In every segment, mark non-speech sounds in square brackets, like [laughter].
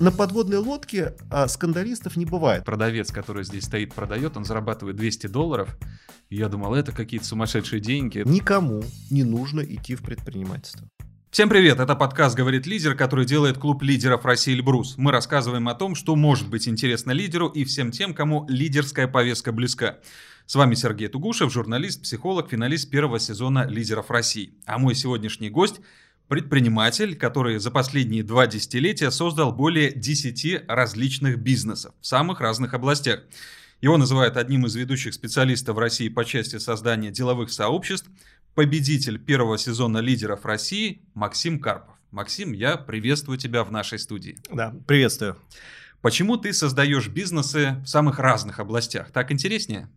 на подводной лодке а, скандалистов не бывает. Продавец, который здесь стоит, продает, он зарабатывает 200 долларов. И я думал, это какие-то сумасшедшие деньги. Никому не нужно идти в предпринимательство. Всем привет, это подкаст «Говорит лидер», который делает клуб лидеров России «Эльбрус». Мы рассказываем о том, что может быть интересно лидеру и всем тем, кому лидерская повестка близка. С вами Сергей Тугушев, журналист, психолог, финалист первого сезона «Лидеров России». А мой сегодняшний гость – предприниматель, который за последние два десятилетия создал более 10 различных бизнесов в самых разных областях. Его называют одним из ведущих специалистов в России по части создания деловых сообществ – победитель первого сезона лидеров России Максим Карпов. Максим, я приветствую тебя в нашей студии. Да, приветствую. Почему ты создаешь бизнесы в самых разных областях? Так интереснее?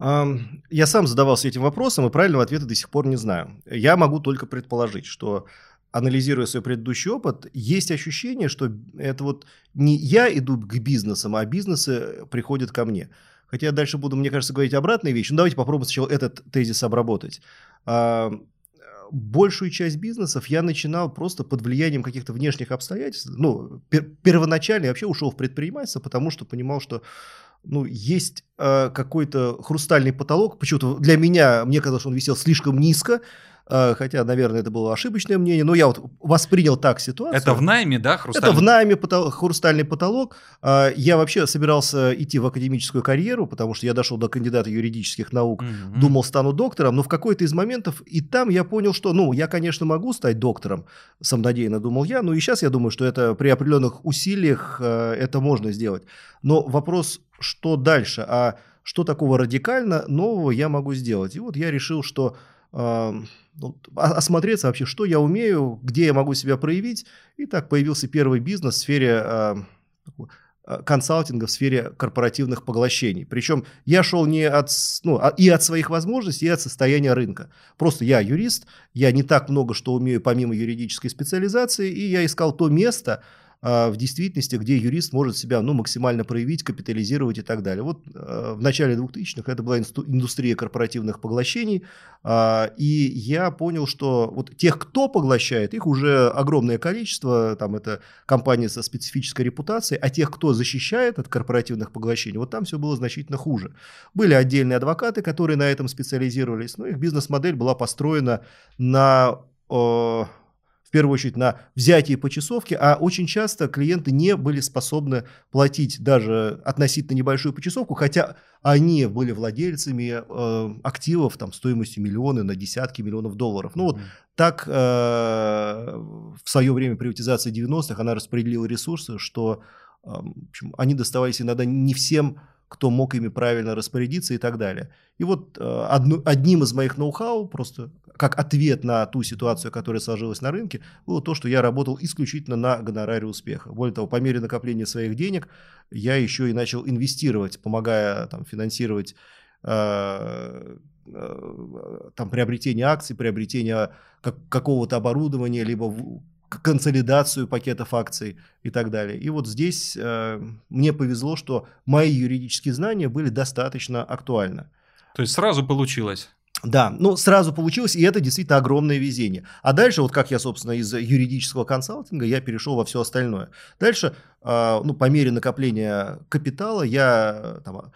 Я сам задавался этим вопросом и правильного ответа до сих пор не знаю. Я могу только предположить, что анализируя свой предыдущий опыт, есть ощущение, что это вот не я иду к бизнесам, а бизнесы приходят ко мне. Хотя я дальше буду, мне кажется, говорить обратные вещи. Ну, давайте попробуем сначала этот тезис обработать. Большую часть бизнесов я начинал просто под влиянием каких-то внешних обстоятельств. Ну, пер первоначально я вообще ушел в предпринимательство, потому что понимал, что ну, есть э, какой-то хрустальный потолок. Почему-то для меня, мне казалось, он висел слишком низко. А, хотя, наверное, это было ошибочное мнение, но я вот воспринял так ситуацию. Это в найме, да, хрустальный? Это в найме потолок, хрустальный потолок. А, я вообще собирался идти в академическую карьеру, потому что я дошел до кандидата юридических наук, mm-hmm. думал, стану доктором, но в какой-то из моментов и там я понял, что, ну, я, конечно, могу стать доктором, самонадеянно думал я, но и сейчас я думаю, что это при определенных усилиях а, это можно сделать. Но вопрос, что дальше, а что такого радикально нового я могу сделать? И вот я решил, что осмотреться вообще, что я умею, где я могу себя проявить. И так появился первый бизнес в сфере э, консалтинга, в сфере корпоративных поглощений. Причем я шел не от, ну, а, и от своих возможностей, и от состояния рынка. Просто я юрист, я не так много что умею помимо юридической специализации, и я искал то место, а, в действительности, где юрист может себя ну, максимально проявить, капитализировать и так далее. Вот а, в начале 2000-х это была индустрия корпоративных поглощений, а, и я понял, что вот тех, кто поглощает, их уже огромное количество, там это компании со специфической репутацией, а тех, кто защищает от корпоративных поглощений, вот там все было значительно хуже. Были отдельные адвокаты, которые на этом специализировались, но их бизнес-модель была построена на в первую очередь на взятие почасовки, а очень часто клиенты не были способны платить даже относительно небольшую почасовку, хотя они были владельцами э, активов там, стоимостью миллионы на десятки миллионов долларов. Ну вот mm-hmm. так э, в свое время приватизация 90-х она распределила ресурсы, что э, общем, они доставались иногда не всем кто мог ими правильно распорядиться и так далее. И вот э, одну, одним из моих ноу-хау, просто как ответ на ту ситуацию, которая сложилась на рынке, было то, что я работал исключительно на гонораре успеха. Более того, по мере накопления своих денег я еще и начал инвестировать, помогая там, финансировать э, э, там, приобретение акций, приобретение как, какого-то оборудования, либо консолидацию пакетов акций и так далее. И вот здесь э, мне повезло, что мои юридические знания были достаточно актуальны. То есть сразу получилось? Да, ну сразу получилось, и это действительно огромное везение. А дальше, вот как я, собственно, из юридического консалтинга, я перешел во все остальное. Дальше, э, ну, по мере накопления капитала, я там,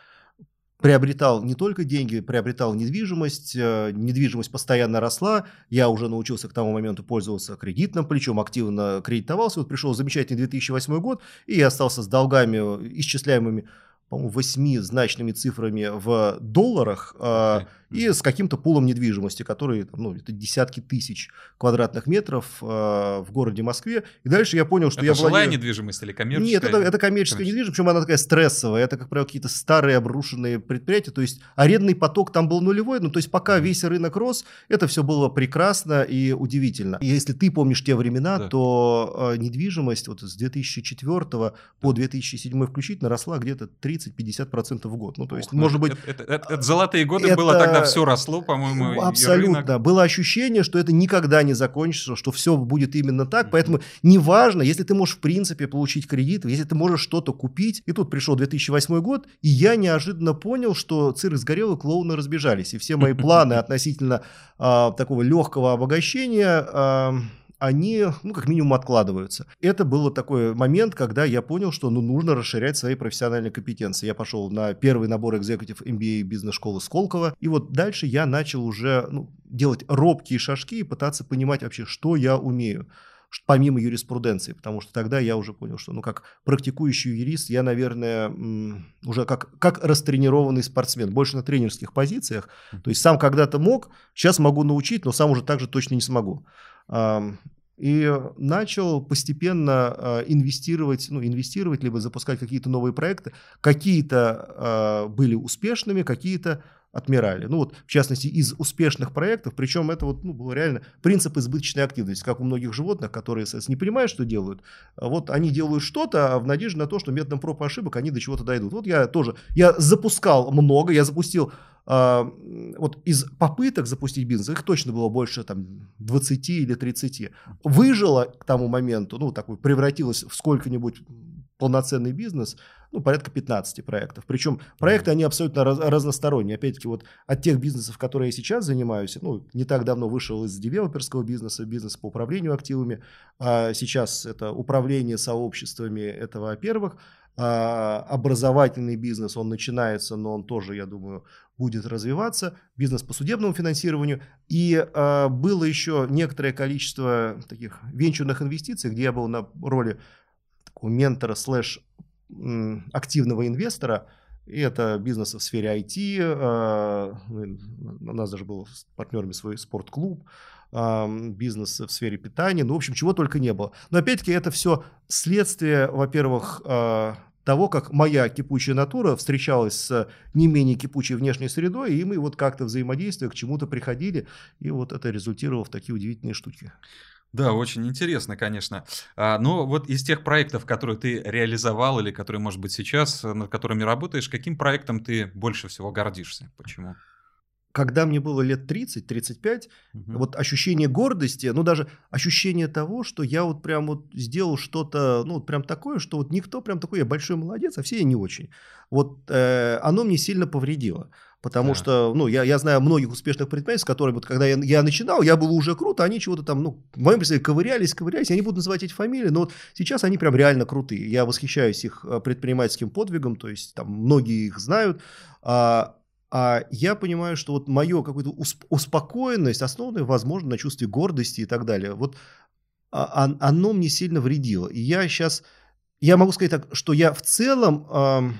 приобретал не только деньги, приобретал недвижимость, э, недвижимость постоянно росла, я уже научился к тому моменту пользоваться кредитным плечом, активно кредитовался, вот пришел замечательный 2008 год, и я остался с долгами, исчисляемыми по-моему, восьмизначными цифрами в долларах. Okay. Э, и с каким-то пулом недвижимости, который, ну, это десятки тысяч квадратных метров э, в городе Москве. И дальше я понял, что это я жилая владею... недвижимость или коммерческая? Нет, это, это коммерческая недвижимость, причем она такая стрессовая. Это, как правило, какие-то старые обрушенные предприятия. То есть арендный поток там был нулевой. Ну, то есть пока весь рынок рос, это все было прекрасно и удивительно. И если ты помнишь те времена, да. то э, недвижимость вот с 2004 по 2007 включительно росла где-то 30 30-50% в год. Ну, то есть, Ох, ну может быть... Это, это, это, это золотые годы это, было, тогда все росло, по-моему, Абсолютно. Было ощущение, что это никогда не закончится, что все будет именно так. Mm-hmm. Поэтому неважно, если ты можешь, в принципе, получить кредит, если ты можешь что-то купить. И тут пришел 2008 год, и я неожиданно понял, что цирк сгорел, и клоуны разбежались. И все мои [laughs] планы относительно а, такого легкого обогащения... А, они, ну, как минимум, откладываются. Это был такой момент, когда я понял, что ну, нужно расширять свои профессиональные компетенции. Я пошел на первый набор экзекутив MBA бизнес-школы Сколково, и вот дальше я начал уже ну, делать робкие шажки и пытаться понимать вообще, что я умею помимо юриспруденции, потому что тогда я уже понял, что, ну, как практикующий юрист, я, наверное, уже как, как растренированный спортсмен, больше на тренерских позициях, то есть сам когда-то мог, сейчас могу научить, но сам уже так же точно не смогу. И начал постепенно а, инвестировать, ну, инвестировать, либо запускать какие-то новые проекты. Какие-то а, были успешными, какие-то отмирали. Ну вот, в частности, из успешных проектов, причем это вот, ну, было реально принцип избыточной активности, как у многих животных, которые, соответственно, не понимают, что делают. А вот они делают что-то в надежде на то, что методом проб и ошибок они до чего-то дойдут. Вот я тоже, я запускал много, я запустил а, вот из попыток запустить бизнес, их точно было больше там 20 или 30. Выжило к тому моменту, ну, такой, превратилось в сколько-нибудь полноценный бизнес, ну, порядка 15 проектов. Причем проекты, они абсолютно раз, разносторонние. Опять-таки, вот от тех бизнесов, которые я сейчас занимаюсь, ну, не так давно вышел из девелоперского бизнеса, бизнес по управлению активами, а сейчас это управление сообществами, это во-первых, а образовательный бизнес, он начинается, но он тоже, я думаю, будет развиваться, бизнес по судебному финансированию. И э, было еще некоторое количество таких венчурных инвестиций, где я был на роли такого ментора слэш активного инвестора. И это бизнес в сфере IT. Э, у нас даже был с партнерами свой спортклуб бизнес в сфере питания, ну, в общем, чего только не было. Но опять-таки это все следствие, во-первых, а, того, как моя кипучая натура встречалась с не менее кипучей внешней средой, и мы вот как-то взаимодействуя к чему-то приходили, и вот это результировало в такие удивительные штуки. Да, очень интересно, конечно. А, но вот из тех проектов, которые ты реализовал или которые, может быть, сейчас, над которыми работаешь, каким проектом ты больше всего гордишься? Почему? когда мне было лет 30-35, угу. вот ощущение гордости, ну даже ощущение того, что я вот прям вот сделал что-то, ну вот прям такое, что вот никто прям такой, я большой молодец, а все я не очень. Вот э, оно мне сильно повредило. Потому да. что, ну, я, я знаю многих успешных предпринимателей, с которыми, вот, когда я, я начинал, я был уже круто, они чего-то там, ну, в моем представлении, ковырялись, ковырялись, я не буду называть эти фамилии, но вот сейчас они прям реально крутые. Я восхищаюсь их э, предпринимательским подвигом, то есть там многие их знают. А, а я понимаю, что вот мое какую-то успокоенность, основанная, возможно, на чувстве гордости и так далее, вот а, оно мне сильно вредило. И я сейчас, я могу сказать так, что я в целом, э,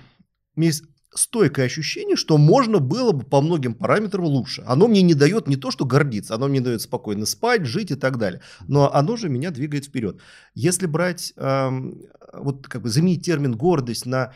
стойкое ощущение, что можно было бы по многим параметрам лучше. Оно мне не дает не то, что гордиться, оно мне дает спокойно спать, жить и так далее. Но оно же меня двигает вперед. Если брать, э, вот как бы заменить термин гордость на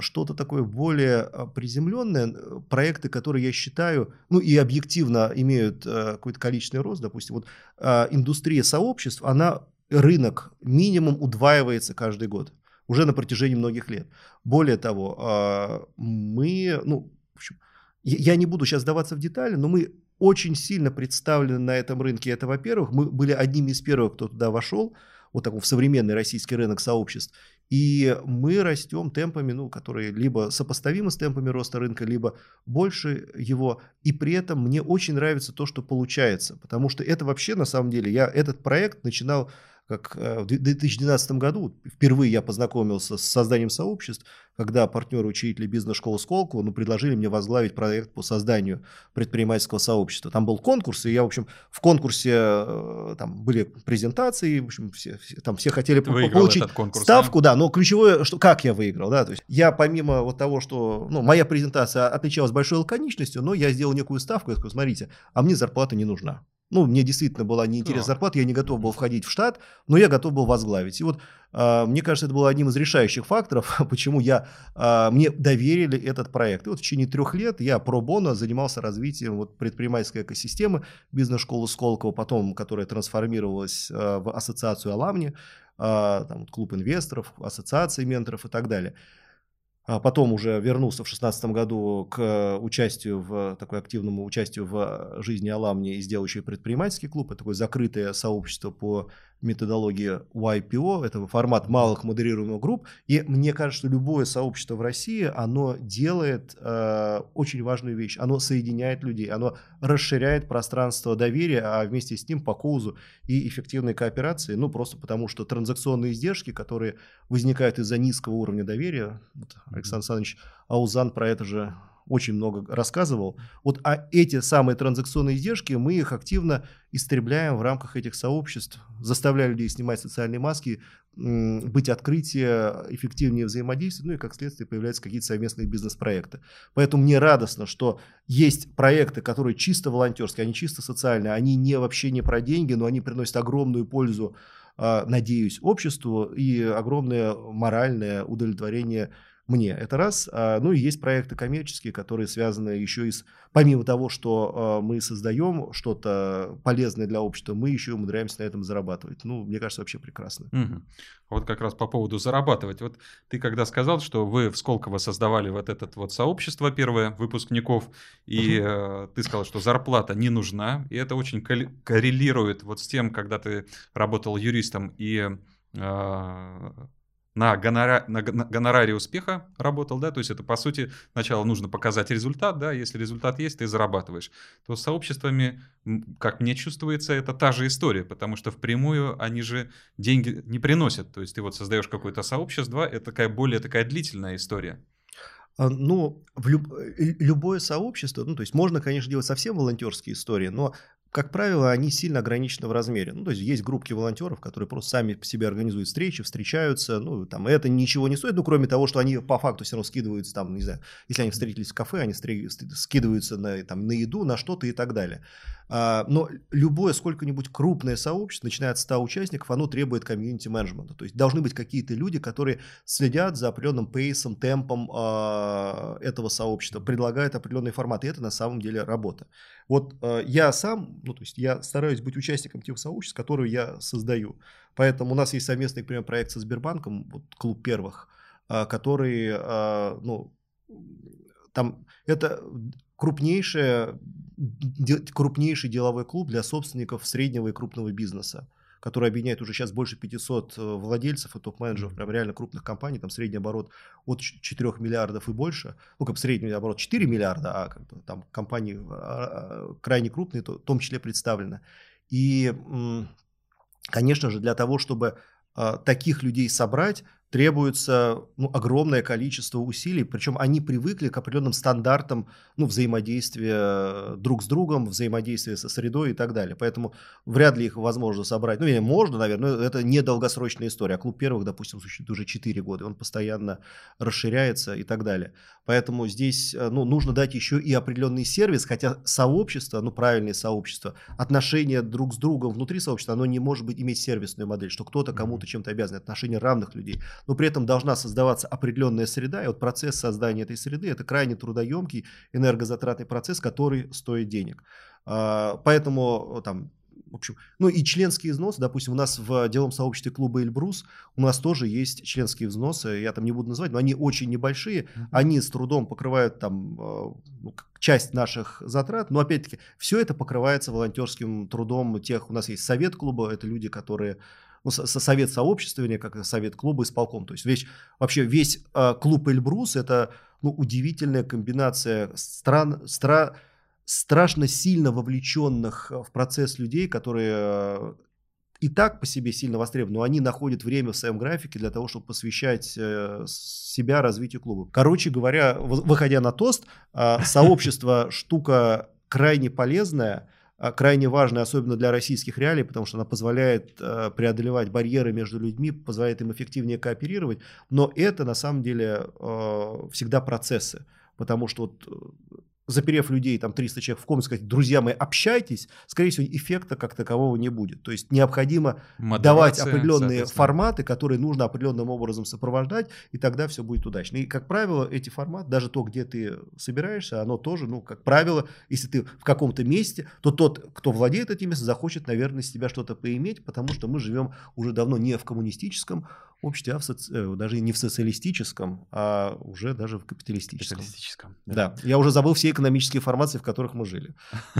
что-то такое более а, приземленное, проекты, которые я считаю, ну и объективно имеют э, какой-то количественный рост, допустим, вот а, индустрия сообществ, она, рынок минимум удваивается каждый год, уже на протяжении многих лет. Более того, а, мы, ну, в общем, я не буду сейчас сдаваться в детали, но мы очень сильно представлены на этом рынке. Это, во-первых, мы были одними из первых, кто туда вошел, вот такой в современный российский рынок сообществ. И мы растем темпами, ну, которые либо сопоставимы с темпами роста рынка, либо больше его. И при этом мне очень нравится то, что получается. Потому что это вообще, на самом деле, я этот проект начинал как э, в 2012 году впервые я познакомился с созданием сообществ, когда партнеры учителя бизнес-школы Сколково ну, предложили мне возглавить проект по созданию предпринимательского сообщества. Там был конкурс, и я, в общем, в конкурсе э, там были презентации, в общем, все, все, там все хотели получить конкурс, ставку, да? да, но ключевое, что как я выиграл, да, то есть я помимо вот того, что, ну, моя презентация отличалась большой лаконичностью, но я сделал некую ставку, я сказал, смотрите, а мне зарплата не нужна. Ну, мне действительно была неинтересна зарплата, я не готов был входить в штат, но я готов был возглавить. И вот э, мне кажется, это было одним из решающих факторов, [laughs] почему я, э, мне доверили этот проект. И вот в течение трех лет я про занимался развитием вот предпринимательской экосистемы бизнес-школы Сколково, потом, которая трансформировалась э, в ассоциацию Аламни, э, там, клуб инвесторов, ассоциации менторов и так далее. А потом уже вернулся в 2016 году к участию в такой активному участию в жизни Аламни и сделал предпринимательский клуб. Это такое закрытое сообщество по методологии YPO, это формат малых модерируемых групп, и мне кажется, что любое сообщество в России, оно делает э, очень важную вещь, оно соединяет людей, оно расширяет пространство доверия, а вместе с ним по коузу и эффективной кооперации, ну просто потому, что транзакционные издержки, которые возникают из-за низкого уровня доверия, вот Александр Александрович Аузан про это же очень много рассказывал. Вот а эти самые транзакционные издержки, мы их активно истребляем в рамках этих сообществ, заставляя людей снимать социальные маски, быть открытие, эффективнее взаимодействия, ну и как следствие появляются какие-то совместные бизнес-проекты. Поэтому мне радостно, что есть проекты, которые чисто волонтерские, они чисто социальные, они не вообще не про деньги, но они приносят огромную пользу, а, надеюсь, обществу и огромное моральное удовлетворение мне. Это раз. А, ну и есть проекты коммерческие, которые связаны еще и с... Помимо того, что а, мы создаем что-то полезное для общества, мы еще умудряемся на этом зарабатывать. Ну, мне кажется, вообще прекрасно. Угу. Вот как раз по поводу зарабатывать. Вот ты когда сказал, что вы в Сколково создавали вот это вот сообщество первое выпускников, и угу. ты сказал, что зарплата не нужна, и это очень коррелирует вот с тем, когда ты работал юристом и на, гонора... на гонораре успеха работал, да, то есть это, по сути, сначала нужно показать результат, да, если результат есть, ты зарабатываешь. То с сообществами, как мне чувствуется, это та же история, потому что впрямую они же деньги не приносят, то есть ты вот создаешь какое-то сообщество, это такая более такая длительная история. А, ну, в люб... Э, любое сообщество, ну, то есть можно, конечно, делать совсем волонтерские истории, но как правило, они сильно ограничены в размере. Ну, то есть есть группки волонтеров, которые просто сами по себе организуют встречи, встречаются. Ну, там, это ничего не стоит, ну, кроме того, что они по факту все равно скидываются, там, не знаю, если они встретились в кафе, они скидываются на, там, на еду, на что-то и так далее. А, но любое сколько-нибудь крупное сообщество, начиная от 100 участников, оно требует комьюнити-менеджмента. То есть должны быть какие-то люди, которые следят за определенным пейсом, темпом э, этого сообщества, предлагают определенные форматы. И это на самом деле работа. Вот э, я сам, ну то есть я стараюсь быть участником тех сообществ, которые я создаю. Поэтому у нас есть совместный, например, проект со Сбербанком, вот клуб первых, э, который, э, ну, там это крупнейшее, крупнейший деловой клуб для собственников среднего и крупного бизнеса который объединяет уже сейчас больше 500 э, владельцев и топ-менеджеров прям реально крупных компаний, там средний оборот от 4 миллиардов и больше, ну как средний оборот 4 миллиарда, а как бы, там компании а, а, крайне крупные, в том числе представлены. И, конечно же, для того, чтобы а, таких людей собрать, требуется ну, огромное количество усилий, причем они привыкли к определенным стандартам ну, взаимодействия друг с другом, взаимодействия со средой и так далее. Поэтому вряд ли их возможно собрать. Ну, можно, наверное, но это не долгосрочная история. А клуб первых, допустим, существует уже 4 года, он постоянно расширяется и так далее. Поэтому здесь э, ну, нужно дать еще и определенный сервис, хотя сообщество, ну правильное сообщество, отношения друг с другом внутри сообщества, оно не может быть иметь сервисную модель, что кто-то кому-то чем-то обязан, отношения равных людей. Но при этом должна создаваться определенная среда, и вот процесс создания этой среды – это крайне трудоемкий, энергозатратный процесс, который стоит денег. А, поэтому там в общем, ну и членские взносы, допустим, у нас в деловом сообществе клуба Эльбрус у нас тоже есть членские взносы, я там не буду называть, но они очень небольшие, они с трудом покрывают там э, ну, часть наших затрат, но опять-таки все это покрывается волонтерским трудом тех, у нас есть совет клуба, это люди, которые ну, со совет сообществования, как совет клуба исполком. То есть весь, вообще весь э, клуб Эльбрус это ну, удивительная комбинация стран, стра, страшно сильно вовлеченных в процесс людей, которые э, и так по себе сильно востребованы, но они находят время в своем графике для того, чтобы посвящать э, себя развитию клуба. Короче говоря, выходя на тост, сообщество штука крайне полезная, крайне важная, особенно для российских реалий, потому что она позволяет преодолевать барьеры между людьми, позволяет им эффективнее кооперировать, но это на самом деле всегда процессы, потому что вот заперев людей, там 300 человек в комнате, сказать, друзья мои, общайтесь, скорее всего, эффекта как такового не будет. То есть необходимо Модерация, давать определенные форматы, которые нужно определенным образом сопровождать, и тогда все будет удачно. И, как правило, эти форматы, даже то, где ты собираешься, оно тоже, ну, как правило, если ты в каком-то месте, то тот, кто владеет этим местом, захочет, наверное, с тебя что-то поиметь, потому что мы живем уже давно не в коммунистическом обществе, а в соци... Э, даже не в социалистическом, а уже даже в капиталистическом. Капиталистическом. Да. да. Я уже забыл все экономические формации, в которых мы жили. [laughs]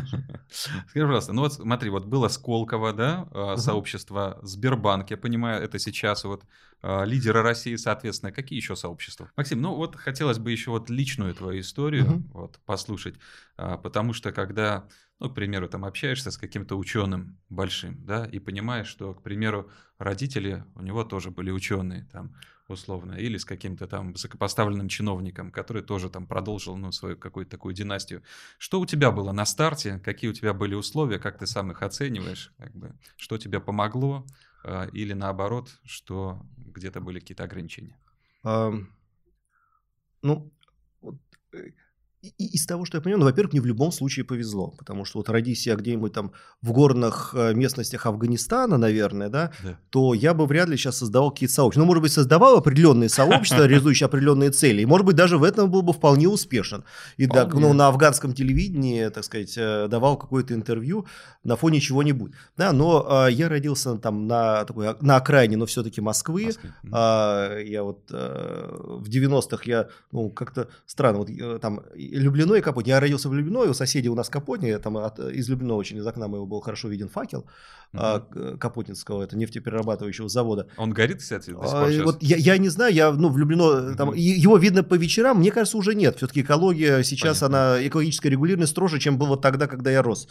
Скажи, пожалуйста, ну вот смотри, вот было Сколково, да, а, сообщество Сбербанк, я понимаю, это сейчас вот а, лидеры России, соответственно, какие еще сообщества? Максим, ну вот хотелось бы еще вот личную твою историю вот послушать, а, потому что когда ну, к примеру, там общаешься с каким-то ученым большим, да, и понимаешь, что, к примеру, родители у него тоже были ученые, там, условно, или с каким-то там высокопоставленным чиновником, который тоже там продолжил, ну, свою какую-то такую династию. Что у тебя было на старте, какие у тебя были условия, как ты сам их оцениваешь, как бы, что тебе помогло, э, или наоборот, что где-то были какие-то ограничения? Um, ну, э, и, из того, что я понимаю, ну, во-первых, мне в любом случае повезло, потому что вот родись я где-нибудь там в горных э, местностях Афганистана, наверное, да, да. то я бы вряд ли сейчас создавал какие-то сообщества. Ну, может быть, создавал определенные сообщества, [laughs] реализующие определенные цели, и, может быть, даже в этом был бы вполне успешен. И да, ну, на афганском телевидении, так сказать, э, давал какое-то интервью на фоне чего-нибудь. Да, но э, я родился там на, такой, на окраине, но все-таки Москвы. Москвы. А, я вот э, в 90-х я, ну, как-то странно, вот э, там Люблино и Капотня. Я родился в Люблино, и у соседей у нас Капотня, там от, из Люблино очень из окна моего был хорошо виден факел mm-hmm. Капотинского, это нефтеперерабатывающего завода. Он горит, кстати, до сих пор а, Вот я, я не знаю, я ну, в Люблино, mm-hmm. там, его видно по вечерам, мне кажется, уже нет. Все-таки экология сейчас, Понятно. она, экологическая регулярность строже, чем было тогда, когда я рос.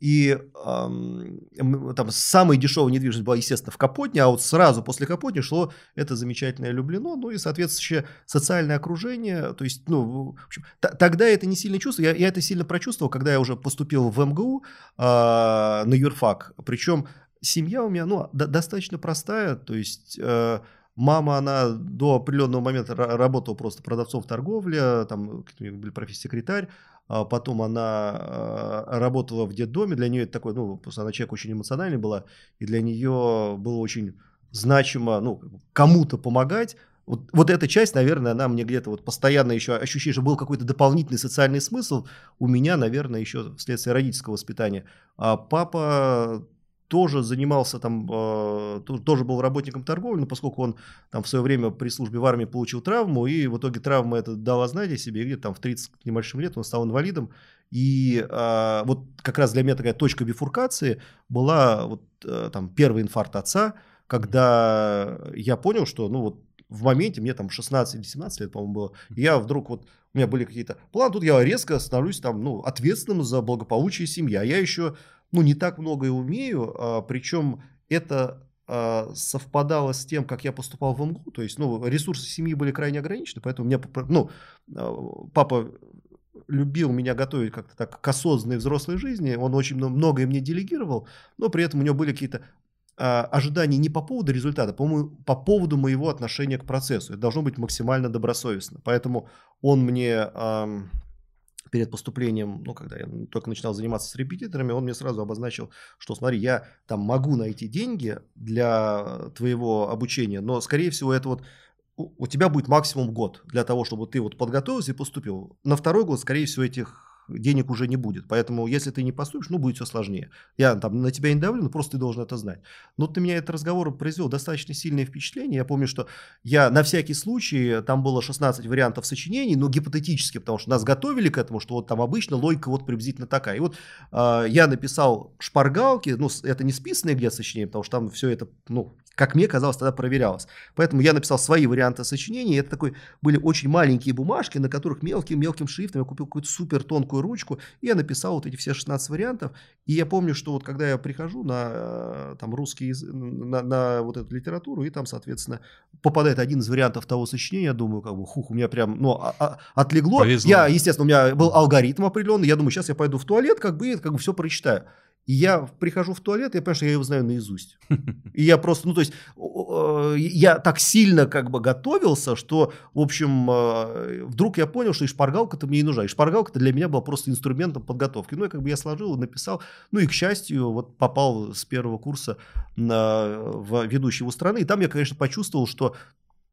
И там самая дешевая недвижимость была, естественно, в Капотне, а вот сразу после Капотни шло это замечательное Люблено, ну и соответствующее социальное окружение. То есть, ну, в общем, тогда это не сильно чувствовал. Я, я это сильно прочувствовал, когда я уже поступил в МГУ а, на юрфак. Причем семья у меня, ну, достаточно простая, то есть... Э, Мама, она до определенного момента работала просто продавцом в торговле, там были профессии секретарь, потом она а, работала в детдоме, для нее это такой, ну, просто она человек очень эмоциональный была, и для нее было очень значимо, ну, кому-то помогать, вот, вот эта часть, наверное, она мне где-то вот постоянно еще ощущение, что был какой-то дополнительный социальный смысл у меня, наверное, еще вследствие родительского воспитания. А папа тоже занимался там, э, тоже был работником торговли, но поскольку он там в свое время при службе в армии получил травму, и в итоге травма это дала знать о себе, где-то там в 30 небольшим лет он стал инвалидом, и э, вот как раз для меня такая точка бифуркации была вот э, там первый инфаркт отца, когда я понял, что ну вот в моменте, мне там 16 или 17 лет, по-моему, было, и я вдруг вот, у меня были какие-то планы, тут я резко становлюсь там, ну, ответственным за благополучие семьи, а я еще ну, не так много и умею, а, причем это а, совпадало с тем, как я поступал в МГУ, то есть, ну, ресурсы семьи были крайне ограничены, поэтому меня, ну, а, папа любил меня готовить как-то так к осознанной взрослой жизни, он очень многое мне делегировал, но при этом у него были какие-то ожидания не по поводу результата, по, по поводу моего отношения к процессу. Это должно быть максимально добросовестно. Поэтому он мне перед поступлением, ну, когда я только начинал заниматься с репетиторами, он мне сразу обозначил, что смотри, я там могу найти деньги для твоего обучения, но, скорее всего, это вот у тебя будет максимум год для того, чтобы ты вот подготовился и поступил. На второй год, скорее всего, этих денег уже не будет. Поэтому, если ты не поступишь, ну, будет все сложнее. Я там на тебя не давлю, но просто ты должен это знать. Но ты меня этот разговор произвел достаточно сильное впечатление. Я помню, что я на всякий случай, там было 16 вариантов сочинений, но гипотетически, потому что нас готовили к этому, что вот там обычно логика вот приблизительно такая. И вот э, я написал шпаргалки, ну, это не списанные где сочинения, потому что там все это, ну, как мне казалось, тогда проверялось. Поэтому я написал свои варианты сочинений. Это такой, были очень маленькие бумажки, на которых мелким-мелким шрифтом я купил какую-то супер тонкую ручку, и я написал вот эти все 16 вариантов. И я помню, что вот когда я прихожу на э, там, русский на, на вот эту литературу, и там, соответственно, попадает один из вариантов того сочинения, я думаю, как бы, хух, у меня прям, ну, а, а, отлегло. Повезло. Я, естественно, у меня был алгоритм определенный, я думаю, сейчас я пойду в туалет, как бы, и как бы все прочитаю. И я прихожу в туалет, и я понимаю, что я его знаю наизусть. [laughs] И я просто, ну, то есть, я так сильно как бы готовился, что, в общем, э, вдруг я понял, что и шпаргалка-то мне не нужна. И шпаргалка-то для меня была просто инструментом подготовки. Ну, я как бы я сложил, написал. Ну, и, к счастью, вот попал с первого курса на, в ведущего страны. И там я, конечно, почувствовал, что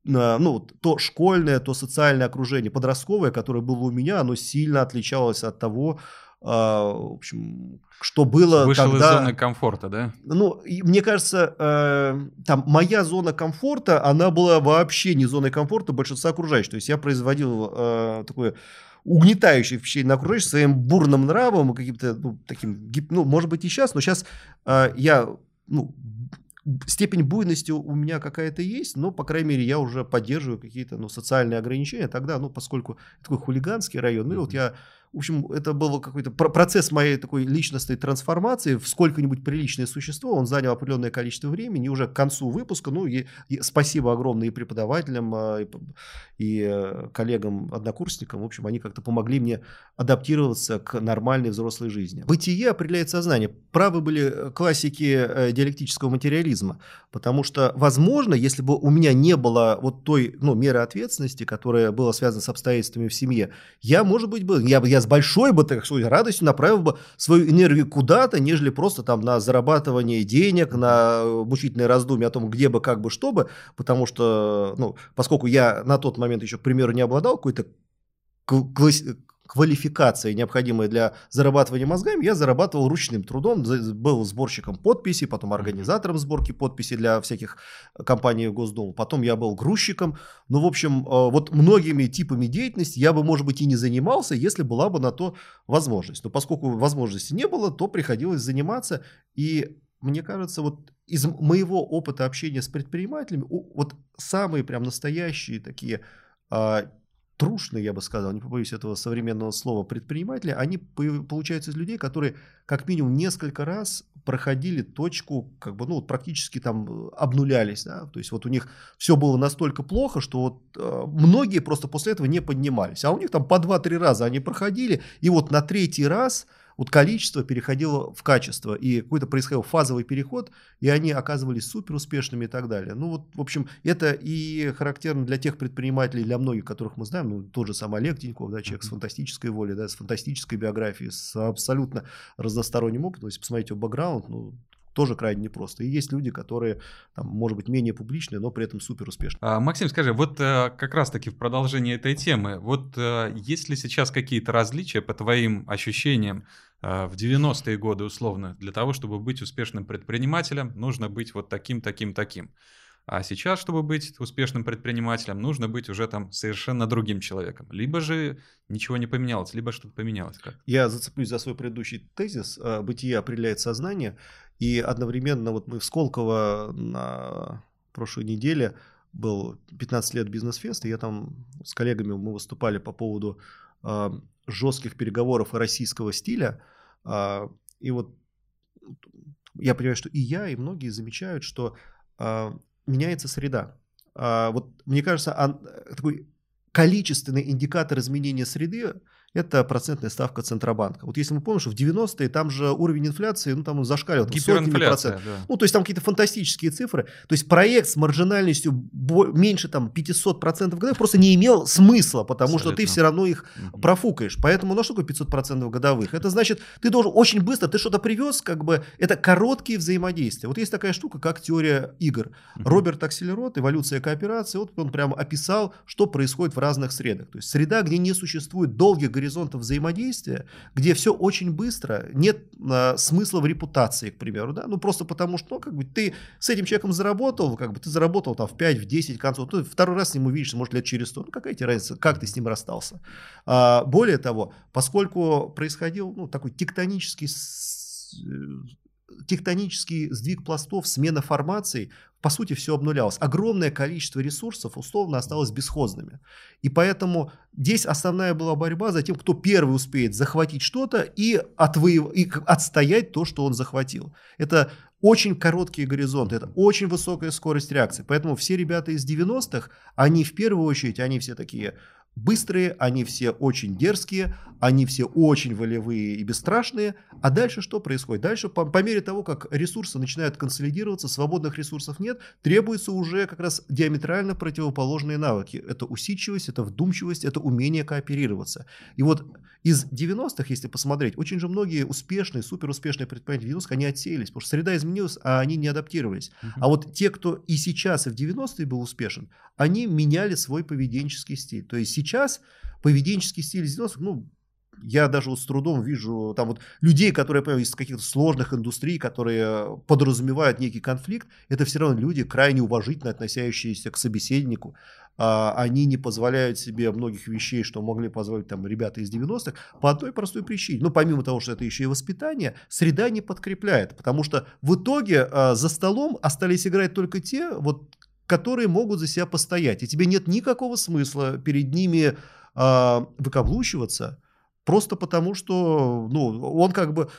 э, ну, то школьное, то социальное окружение, подростковое, которое было у меня, оно сильно отличалось от того, в общем, что было Вышел тогда... из зоны комфорта, да? Ну, и мне кажется, э, там моя зона комфорта, она была вообще не зоной комфорта большинства окружающих. То есть я производил э, такое угнетающее впечатление на окружающих своим бурным нравом, каким-то ну, таким, ну, может быть, и сейчас, но сейчас э, я, ну, степень буйности у меня какая-то есть, но, по крайней мере, я уже поддерживаю какие-то ну, социальные ограничения. Тогда, ну, поскольку такой хулиганский район, ну, и вот я в общем, это был какой-то процесс моей такой личностной трансформации в сколько-нибудь приличное существо. Он занял определенное количество времени. И уже к концу выпуска, ну, и, и спасибо огромное и преподавателям, а, и, и э, коллегам, однокурсникам. В общем, они как-то помогли мне адаптироваться к нормальной взрослой жизни. Бытие определяет сознание. Правы были э, классики э, диалектического материализма. Потому что, возможно, если бы у меня не было вот той ну, меры ответственности, которая была связана с обстоятельствами в семье, я, может быть, бы, я, я с большой бы, так сказать, радостью направил бы свою энергию куда-то, нежели просто там на зарабатывание денег, на мучительное раздумье о том, где бы, как бы, что бы, потому что, ну, поскольку я на тот момент еще, к примеру, не обладал какой-то квалификация, необходимая для зарабатывания мозгами, я зарабатывал ручным трудом, был сборщиком подписей, потом организатором сборки подписей для всяких компаний Госдумы, потом я был грузчиком. Ну, в общем, э, вот многими типами деятельности я бы, может быть, и не занимался, если была бы на то возможность. Но поскольку возможности не было, то приходилось заниматься. И мне кажется, вот из моего опыта общения с предпринимателями, вот самые прям настоящие такие а, трушные, я бы сказал, не побоюсь этого современного слова, предприниматели, они получаются из людей, которые как минимум несколько раз проходили точку, как бы, ну, вот практически там э, обнулялись, да, то есть вот у них все было настолько плохо, что вот э, многие просто после этого не поднимались, а у них там по 2-3 раза они проходили, и вот на третий раз – вот количество переходило в качество, и какой-то происходил фазовый переход, и они оказывались супер успешными и так далее. Ну вот, в общем, это и характерно для тех предпринимателей, для многих, которых мы знаем, ну тот же сам Олег Тиньков, да, человек mm-hmm. с фантастической волей, да, с фантастической биографией, с абсолютно разносторонним опытом, если посмотреть его бэкграунд, ну, тоже крайне непросто. И есть люди, которые, там, может быть, менее публичные, но при этом супер успешные. А, Максим, скажи, вот э, как раз-таки в продолжении этой темы, вот э, есть ли сейчас какие-то различия по твоим ощущениям в 90-е годы условно? Для того, чтобы быть успешным предпринимателем, нужно быть вот таким, таким, таким. А сейчас, чтобы быть успешным предпринимателем, нужно быть уже там совершенно другим человеком. Либо же ничего не поменялось, либо что-то поменялось. Как? Я зацеплюсь за свой предыдущий тезис. Бытие определяет сознание. И одновременно вот мы в Сколково на прошлой неделе был 15 лет бизнес-фест, и я там с коллегами мы выступали по поводу э, жестких переговоров и российского стиля. Э, и вот я понимаю, что и я, и многие замечают, что э, меняется среда. Э, вот мне кажется, он, такой количественный индикатор изменения среды это процентная ставка Центробанка. Вот если мы помним, что в 90-е там же уровень инфляции, ну там он зашкаливал сотнями процентов. Да. Ну то есть там какие-то фантастические цифры. То есть проект с маржинальностью меньше там 500 процентов годовых просто не имел смысла, потому Абсолютно. что ты все равно их угу. профукаешь. Поэтому, ну что такое 500 процентов годовых? Это значит, ты должен очень быстро, ты что-то привез, как бы, это короткие взаимодействия. Вот есть такая штука, как теория игр. Угу. Роберт Акселерот, эволюция кооперации, вот он прямо описал, что происходит в разных средах. То есть среда, где не существует долгих горизонтов взаимодействия, где все очень быстро, нет а, смысла в репутации, к примеру, да, ну просто потому что, ну, как бы ты с этим человеком заработал, как бы ты заработал там в 5, в 10 концов, ты второй раз с ним увидишься, может, лет через 100, ну какая тебе разница, как ты с ним расстался. А, более того, поскольку происходил, ну, такой тектонический тектонический сдвиг пластов, смена формаций, по сути, все обнулялось. Огромное количество ресурсов условно осталось бесхозными. И поэтому здесь основная была борьба за тем, кто первый успеет захватить что-то и, отвоев... и отстоять то, что он захватил. Это очень короткие горизонты, это очень высокая скорость реакции. Поэтому все ребята из 90-х, они в первую очередь, они все такие быстрые, они все очень дерзкие, они все очень волевые и бесстрашные. А дальше что происходит? Дальше по, по мере того, как ресурсы начинают консолидироваться, свободных ресурсов нет, требуются уже как раз диаметрально противоположные навыки. Это усидчивость, это вдумчивость, это умение кооперироваться. И вот из 90-х, если посмотреть, очень же многие успешные, суперуспешные предприниматели 90-х, они отсеялись, потому что среда изменилась, а они не адаптировались. Uh-huh. А вот те, кто и сейчас, и в 90-е был успешен, они меняли свой поведенческий стиль. То есть сейчас поведенческий стиль 90-х, ну, я даже вот с трудом вижу там вот людей, которые понимаю, из каких-то сложных индустрий, которые подразумевают некий конфликт, это все равно люди, крайне уважительно относящиеся к собеседнику. А, они не позволяют себе многих вещей, что могли позволить там ребята из 90-х, по одной простой причине. Ну, помимо того, что это еще и воспитание, среда не подкрепляет, потому что в итоге а, за столом остались играть только те, вот, которые могут за себя постоять. И тебе нет никакого смысла перед ними а, выкаблучиваться, Просто потому, что ну, он как бы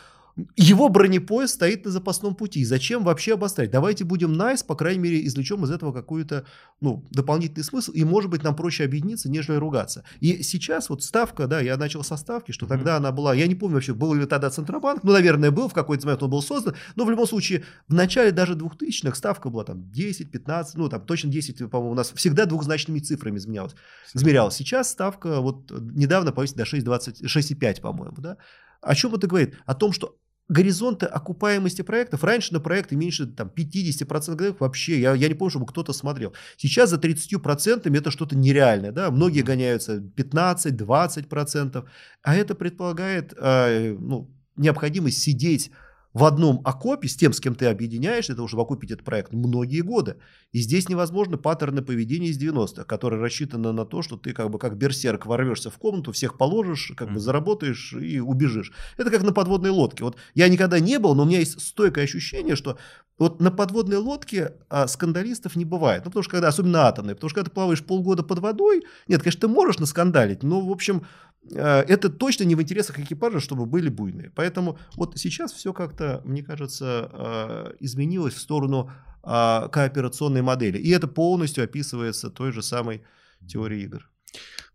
его бронепоезд стоит на запасном пути. Зачем вообще обострять? Давайте будем nice, по крайней мере, извлечем из этого какой-то ну, дополнительный смысл, и, может быть, нам проще объединиться, нежели ругаться. И сейчас вот ставка, да, я начал со ставки, что тогда mm-hmm. она была, я не помню вообще, был ли тогда Центробанк, ну, наверное, был, в какой-то момент он был создан, но в любом случае, в начале даже 2000-х ставка была там 10, 15, ну, там точно 10, по-моему, у нас всегда двухзначными цифрами изменялась. измерялась. Сейчас ставка вот недавно повысилась до 6,20, 6,5, по-моему, да. О чем это говорит? О том, что горизонты окупаемости проектов. Раньше на проекты меньше там, 50% годов вообще, я, я не помню, чтобы кто-то смотрел. Сейчас за 30% это что-то нереальное. Да? Многие гоняются 15-20%, а это предполагает э, ну, необходимость сидеть в одном окопе с тем, с кем ты объединяешься, для того, чтобы окупить этот проект многие годы. И здесь невозможно паттерны поведения из 90-х, которые рассчитаны на то, что ты как бы как берсерк ворвешься в комнату, всех положишь, как бы заработаешь и убежишь. Это как на подводной лодке. Вот я никогда не был, но у меня есть стойкое ощущение, что вот на подводной лодке а, скандалистов не бывает. Ну, потому что когда, особенно атомные, потому что когда ты плаваешь полгода под водой, нет, конечно, ты можешь наскандалить, но, в общем, это точно не в интересах экипажа, чтобы были буйные. Поэтому вот сейчас все как-то, мне кажется, э, изменилось в сторону а, кооперационной модели. И это полностью описывается той же самой теорией игр.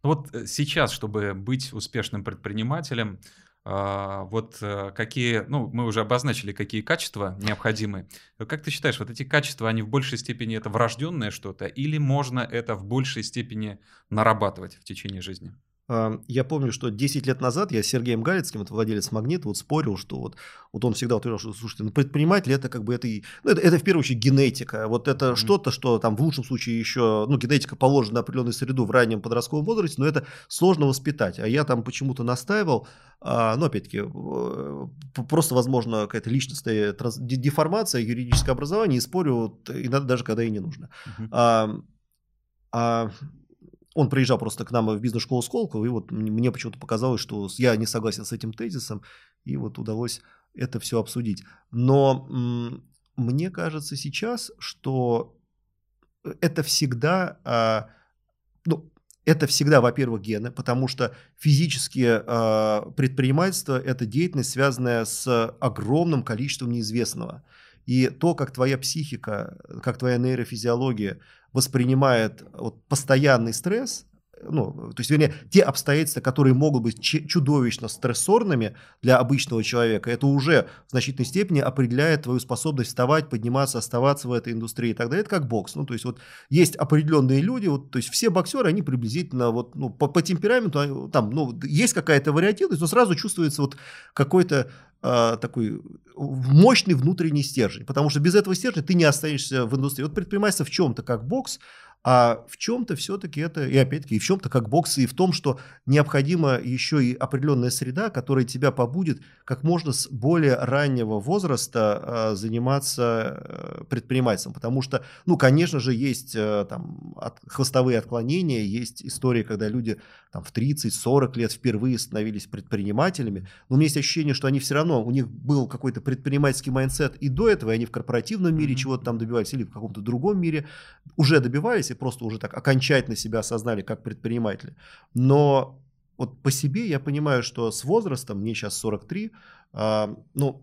Ну вот э, сейчас, чтобы быть успешным предпринимателем, а, вот какие, ну, мы уже обозначили, какие качества необходимы. Как ты считаешь, вот эти качества, они в большей степени это врожденное что-то, или можно это в большей степени нарабатывать в течение жизни? Я помню, что 10 лет назад я с Сергеем Галицким, это владелец Магнита, вот спорил, что вот, вот он всегда утверждал, что, слушайте, ну, предприниматель это как бы это, ну, это, это в первую очередь генетика. Вот это mm-hmm. что-то, что там в лучшем случае еще, ну, генетика положена на определенную среду в раннем подростковом возрасте, но это сложно воспитать. А я там почему-то настаивал, а, ну, опять-таки, просто, возможно, какая-то личностная транс- деформация, юридическое образование, и спорю вот, иногда даже когда и не нужно. Mm-hmm. А, а он приезжал просто к нам в бизнес-школу Сколково, и вот мне почему-то показалось, что я не согласен с этим тезисом, и вот удалось это все обсудить. Но мне кажется сейчас, что это всегда, а, ну, это всегда, во-первых, гены, потому что физические э, предпринимательство – это деятельность, связанная с огромным количеством неизвестного. И то, как твоя психика, как твоя нейрофизиология воспринимает вот постоянный стресс, ну, то есть, вернее, те обстоятельства, которые могут быть чудовищно стрессорными для обычного человека, это уже в значительной степени определяет твою способность вставать, подниматься, оставаться в этой индустрии и так далее. Это как бокс. Ну, то есть, вот есть определенные люди, вот, то есть, все боксеры, они приблизительно вот, ну, по, по темпераменту, там, ну, есть какая-то вариативность, но сразу чувствуется вот какой-то э, такой мощный внутренний стержень, потому что без этого стержня ты не останешься в индустрии. Вот предпринимательство в чем-то как бокс, а в чем-то все-таки это, и опять-таки, и в чем-то как бокс, и в том, что необходима еще и определенная среда, которая тебя побудет как можно с более раннего возраста э, заниматься э, предпринимательством. Потому что, ну, конечно же, есть э, там от, хвостовые отклонения, есть истории, когда люди там, в 30-40 лет впервые становились предпринимателями, но у меня есть ощущение, что они все равно, у них был какой-то предпринимательский mindset и до этого, и они в корпоративном мире mm-hmm. чего-то там добивались, или в каком-то другом мире уже добивались, и просто уже так окончательно себя осознали как предприниматели. Но вот по себе я понимаю, что с возрастом, мне сейчас 43, э, ну,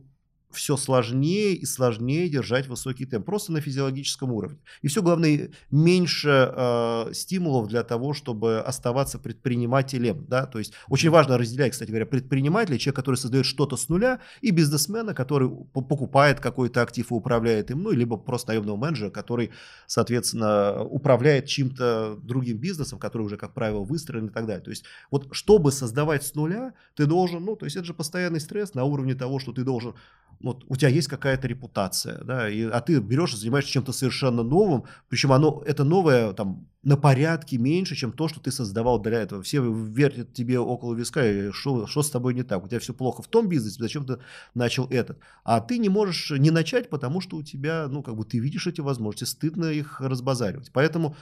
все сложнее и сложнее держать высокий темп, просто на физиологическом уровне. И все, главное, меньше э, стимулов для того, чтобы оставаться предпринимателем. Да? То есть очень важно разделять, кстати говоря, предпринимателя, человека, который создает что-то с нуля, и бизнесмена, который покупает какой-то актив и управляет им, ну, либо просто наемного менеджера, который, соответственно, управляет чем-то другим бизнесом, который уже, как правило, выстроен и так далее. То есть вот чтобы создавать с нуля, ты должен, ну, то есть это же постоянный стресс на уровне того, что ты должен вот у тебя есть какая-то репутация, да, и, а ты берешь и занимаешься чем-то совершенно новым, причем оно, это новое там на порядке меньше, чем то, что ты создавал для этого. Все вертят тебе около виска, и что, что с тобой не так? У тебя все плохо в том бизнесе, зачем ты начал этот? А ты не можешь не начать, потому что у тебя, ну, как бы ты видишь эти возможности, стыдно их разбазаривать. Поэтому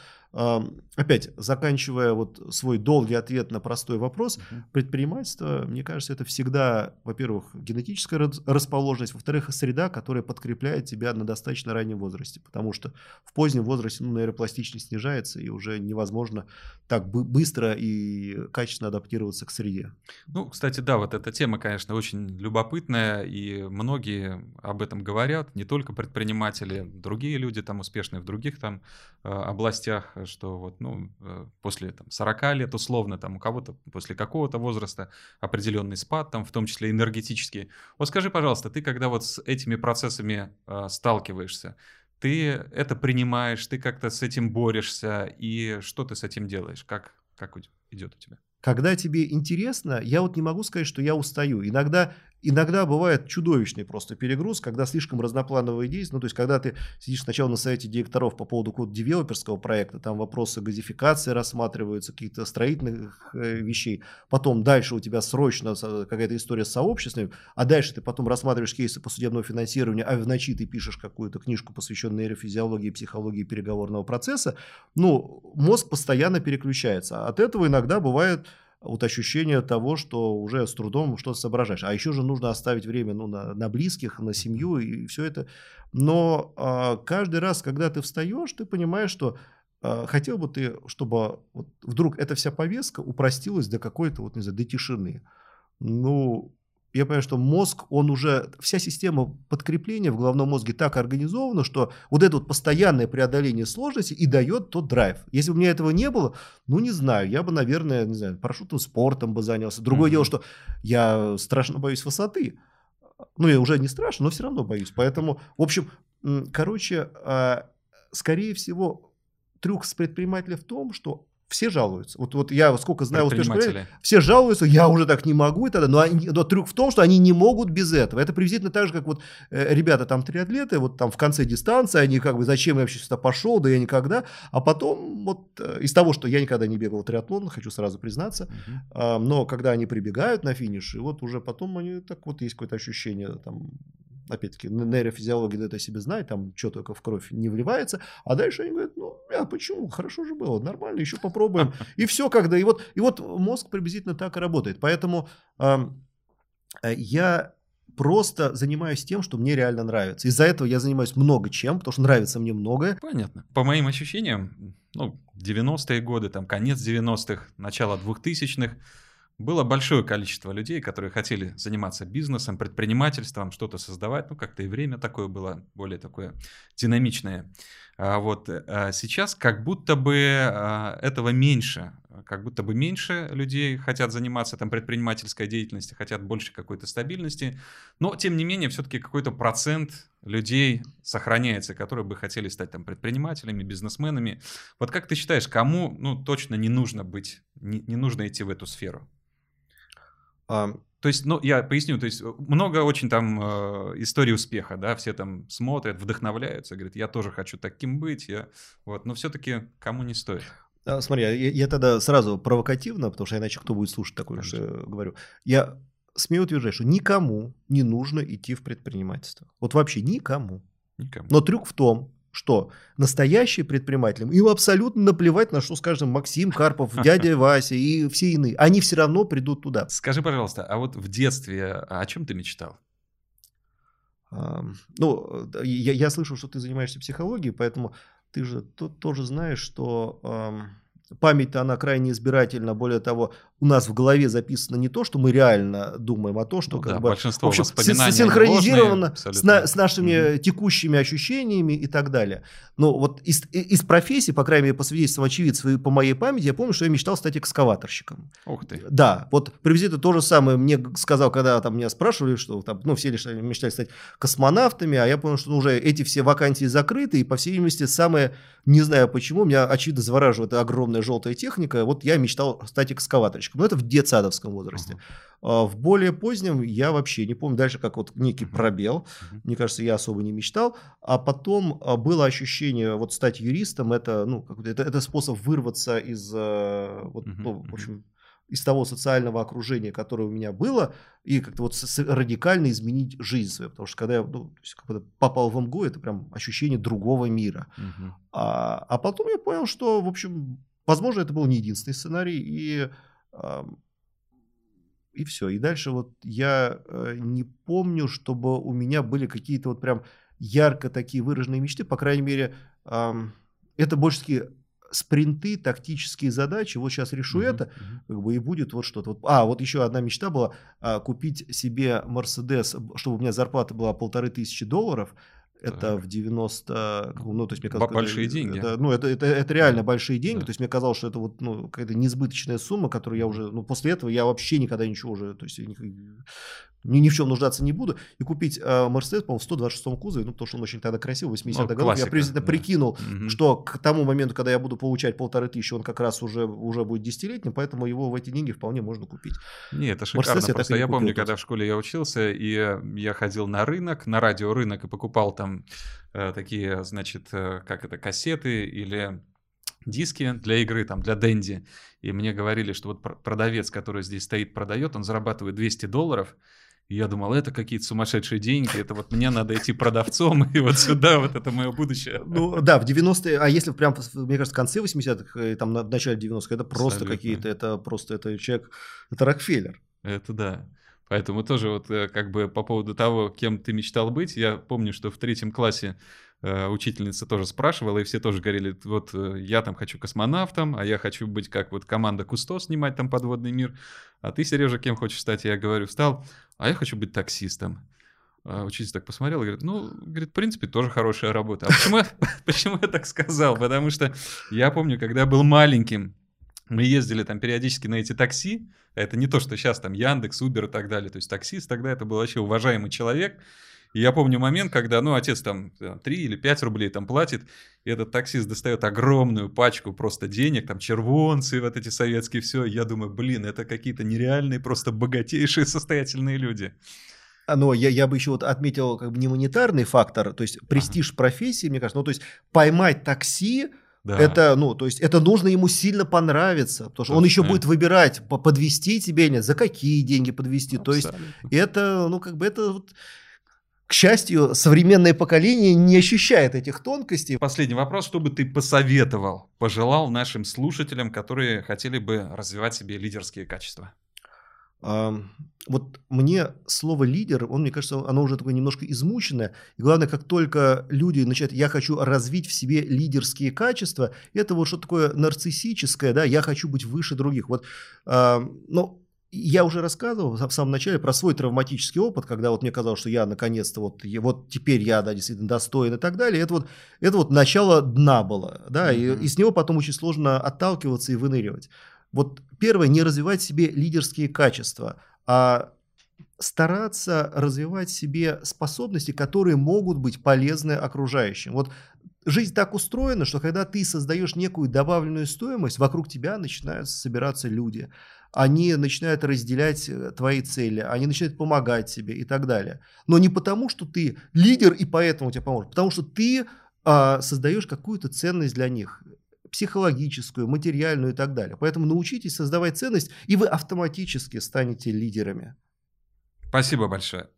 опять, заканчивая вот свой долгий ответ на простой вопрос, uh-huh. предпринимательство, мне кажется, это всегда, во-первых, генетическая расположенность, во-вторых, среда, которая подкрепляет тебя на достаточно раннем возрасте, потому что в позднем возрасте ну, нейропластичность снижается, и уже невозможно так быстро и качественно адаптироваться к среде. Ну, кстати, да, вот эта тема, конечно, очень любопытная, и многие об этом говорят, не только предприниматели, другие люди там успешные в других там э, областях что вот, ну, э, после там, 40 лет условно, там, у кого-то после какого-то возраста определенный спад, там, в том числе энергетический. Вот скажи, пожалуйста, ты когда вот с этими процессами э, сталкиваешься, ты это принимаешь, ты как-то с этим борешься, и что ты с этим делаешь? Как, как идет у тебя? Когда тебе интересно, я вот не могу сказать, что я устаю. Иногда Иногда бывает чудовищный просто перегруз, когда слишком разноплановые действия, ну то есть когда ты сидишь сначала на совете директоров по поводу какого-то девелоперского проекта, там вопросы газификации рассматриваются, каких-то строительных э, вещей, потом дальше у тебя срочно какая-то история с сообществами, а дальше ты потом рассматриваешь кейсы по судебному финансированию, а в ночи ты пишешь какую-то книжку, посвященную нейрофизиологии, психологии переговорного процесса, ну мозг постоянно переключается. От этого иногда бывает вот ощущение того, что уже с трудом что-то соображаешь. А еще же нужно оставить время ну, на, на близких, на семью и все это. Но а, каждый раз, когда ты встаешь, ты понимаешь, что а, хотел бы ты, чтобы вот вдруг эта вся повестка упростилась до какой-то, вот не знаю, до тишины. Ну, я понимаю, что мозг, он уже, вся система подкрепления в головном мозге так организована, что вот это вот постоянное преодоление сложности и дает тот драйв. Если бы у меня этого не было, ну не знаю, я бы, наверное, не знаю, парашютным спортом бы занялся. Другое mm-hmm. дело, что я страшно боюсь высоты. Ну, я уже не страшно, но все равно боюсь. Поэтому, в общем, короче, а, скорее всего, трюк с предпринимателя в том, что все жалуются. Вот, вот я сколько знаю успешных все жалуются, я уже так не могу и тогда. Но, они, но трюк в том, что они не могут без этого. Это приблизительно так же, как вот э, ребята там триатлеты, вот там в конце дистанции, они как бы, зачем я вообще сюда пошел, да я никогда. А потом вот э, из того, что я никогда не бегал триатлон, хочу сразу признаться, угу. э, но когда они прибегают на финиш, и вот уже потом они так вот есть какое-то ощущение там опять-таки, нейрофизиология это себе знает, там что только в кровь не вливается, а дальше они говорят, ну, а почему, хорошо же было, нормально, еще попробуем. [laughs] И все, когда, и вот, и вот мозг приблизительно так и работает. Поэтому э, я просто занимаюсь тем, что мне реально нравится. Из-за этого я занимаюсь много чем, потому что нравится мне многое. Понятно. По моим ощущениям, ну, 90-е годы, там, конец 90-х, начало 2000-х, было большое количество людей, которые хотели заниматься бизнесом, предпринимательством, что-то создавать. Ну, как-то и время такое было, более такое динамичное. А вот а сейчас как будто бы а, этого меньше. Как будто бы меньше людей хотят заниматься там предпринимательской деятельностью, хотят больше какой-то стабильности. Но, тем не менее, все-таки какой-то процент людей сохраняется, которые бы хотели стать там предпринимателями, бизнесменами. Вот как ты считаешь, кому ну, точно не нужно быть, не, не нужно идти в эту сферу? А, то есть, ну, я поясню, то есть э, много очень там э, историй успеха, да, все там смотрят, вдохновляются, говорят, я тоже хочу таким быть, я, вот, но все-таки кому не стоит. А, смотри, я, я тогда сразу провокативно, потому что иначе кто будет слушать такое, что говорю. Я смею утверждать, что никому не нужно идти в предпринимательство. Вот вообще никому. Никому. Но трюк в том, что настоящие предприниматели, им абсолютно наплевать на что, скажем, Максим Карпов, [laughs] дядя Вася и все иные. Они все равно придут туда. Скажи, пожалуйста, а вот в детстве о чем ты мечтал? Ну, я, я слышал, что ты занимаешься психологией, поэтому ты же тоже знаешь, что память-то она крайне избирательна. Более того, у нас в голове записано не то, что мы реально думаем, а то, что ну, как да, бы, большинство в общем, синхронизировано с, на, с нашими mm-hmm. текущими ощущениями и так далее. Но вот из, из профессии, по крайней мере, по свидетельствам очевидцев и по моей памяти, я помню, что я мечтал стать экскаваторщиком. Ух ты. Да, вот приблизительно то же самое мне сказал, когда там меня спрашивали, что там, ну, все лишь мечтали стать космонавтами, а я понял, что ну, уже эти все вакансии закрыты, и, по всей видимости, самое, не знаю почему, меня, очевидно, завораживает огромная желтая техника, вот я мечтал стать экскаваторщиком мальчиком. Но это в детсадовском возрасте. Uh-huh. В более позднем я вообще не помню. Дальше как вот некий пробел. Uh-huh. Мне кажется, я особо не мечтал. А потом а, было ощущение, вот стать юристом, это, ну, это, это способ вырваться из, э, вот, uh-huh. ну, в общем, из того социального окружения, которое у меня было, и как-то вот радикально изменить жизнь свою. Потому что когда я ну, когда попал в МГУ, это прям ощущение другого мира. Угу. А, а потом я понял, что, в общем, возможно, это был не единственный сценарий, и, и все. И дальше вот я э, не помню, чтобы у меня были какие-то вот прям ярко такие выраженные мечты. По крайней мере, это больше такие спринты, тактические задачи, вот сейчас решу uh-huh, это, uh-huh. как бы и будет вот что-то. Вот, а, вот еще одна мечта была, а, купить себе Мерседес, чтобы у меня зарплата была полторы тысячи долларов, это так. в 90... Ну, то есть мне казалось, большие это, деньги. Это, ну, это, это, это реально большие деньги. Да. То есть мне казалось, что это вот ну, какая-то несбыточная сумма, которую я уже... Ну, после этого я вообще никогда ничего уже... То есть ни, ни в чем нуждаться не буду. И купить э, Мерседес, по-моему, в 126 кузове, ну, потому что он очень тогда красивый, 80-х ну, годов. Я приблизительно да. прикинул, угу. что к тому моменту, когда я буду получать полторы тысячи, он как раз уже, уже будет десятилетним, поэтому его в эти деньги вполне можно купить. Не, это шикарно. Мерседес Просто я, я помню, когда в школе я учился, и я ходил на рынок, на радиорынок, и покупал там э, такие, значит, э, как это, кассеты или диски для игры, там, для Дэнди. И мне говорили, что вот продавец, который здесь стоит, продает, он зарабатывает 200 долларов, и я думал, это какие-то сумасшедшие деньги, это вот мне надо идти продавцом, и вот сюда, вот это мое будущее. Ну да, в 90-е, а если прям, мне кажется, в конце 80-х, там в начале 90-х, это просто какие-то, это просто, это человек, это Рокфеллер. Это да. Поэтому тоже вот э, как бы по поводу того, кем ты мечтал быть, я помню, что в третьем классе Э, учительница тоже спрашивала, и все тоже говорили, вот э, я там хочу космонавтом, а я хочу быть как вот команда Кусто, снимать там подводный мир, а ты, Сережа, кем хочешь стать? Я говорю, стал, а я хочу быть таксистом. А учитель так посмотрел и говорит, ну, говорит, в принципе, тоже хорошая работа. А почему, [laughs] почему я так сказал? Потому что я помню, когда был маленьким, мы ездили там периодически на эти такси, это не то, что сейчас там Яндекс, Убер и так далее, то есть таксист тогда это был вообще уважаемый человек, и я помню момент, когда, ну, отец там 3 или 5 рублей там платит, и этот таксист достает огромную пачку просто денег, там червонцы, вот эти советские, все. Я думаю, блин, это какие-то нереальные, просто богатейшие, [laughs] состоятельные люди. А, но я, я бы еще вот отметил как бы не монетарный фактор, то есть престиж ага. профессии, мне кажется, ну, то есть поймать такси, да. Это, ну, то есть это нужно ему сильно понравиться, потому что он еще будет выбирать, подвести тебе нет, за какие деньги подвести. То есть это, ну, как бы это вот к счастью, современное поколение не ощущает этих тонкостей. Последний вопрос. Что бы ты посоветовал, пожелал нашим слушателям, которые хотели бы развивать себе лидерские качества? вот мне слово лидер, он, мне кажется, оно уже такое немножко измученное. И главное, как только люди начинают, я хочу развить в себе лидерские качества, это вот что-то такое нарциссическое, да, я хочу быть выше других. Вот, ну, я уже рассказывал в самом начале про свой травматический опыт, когда вот мне казалось, что я наконец-то вот, вот теперь я, да, действительно достоин и так далее. Это вот, это вот начало дна было, да, mm-hmm. и, и с него потом очень сложно отталкиваться и выныривать. Вот первое, не развивать себе лидерские качества, а стараться развивать себе способности, которые могут быть полезны окружающим. Вот жизнь так устроена, что когда ты создаешь некую добавленную стоимость, вокруг тебя начинают собираться люди они начинают разделять э, твои цели, они начинают помогать тебе и так далее. Но не потому, что ты лидер и поэтому тебе поможет, потому что ты а, создаешь какую-то ценность для них психологическую, материальную и так далее. Поэтому научитесь создавать ценность, и вы автоматически станете лидерами. Спасибо большое.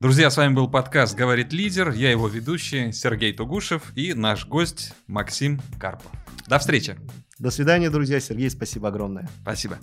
Друзья, с вами был подкаст «Говорит лидер». Я его ведущий Сергей Тугушев и наш гость Максим Карпов. До встречи! До свидания, друзья. Сергей, спасибо огромное. Спасибо.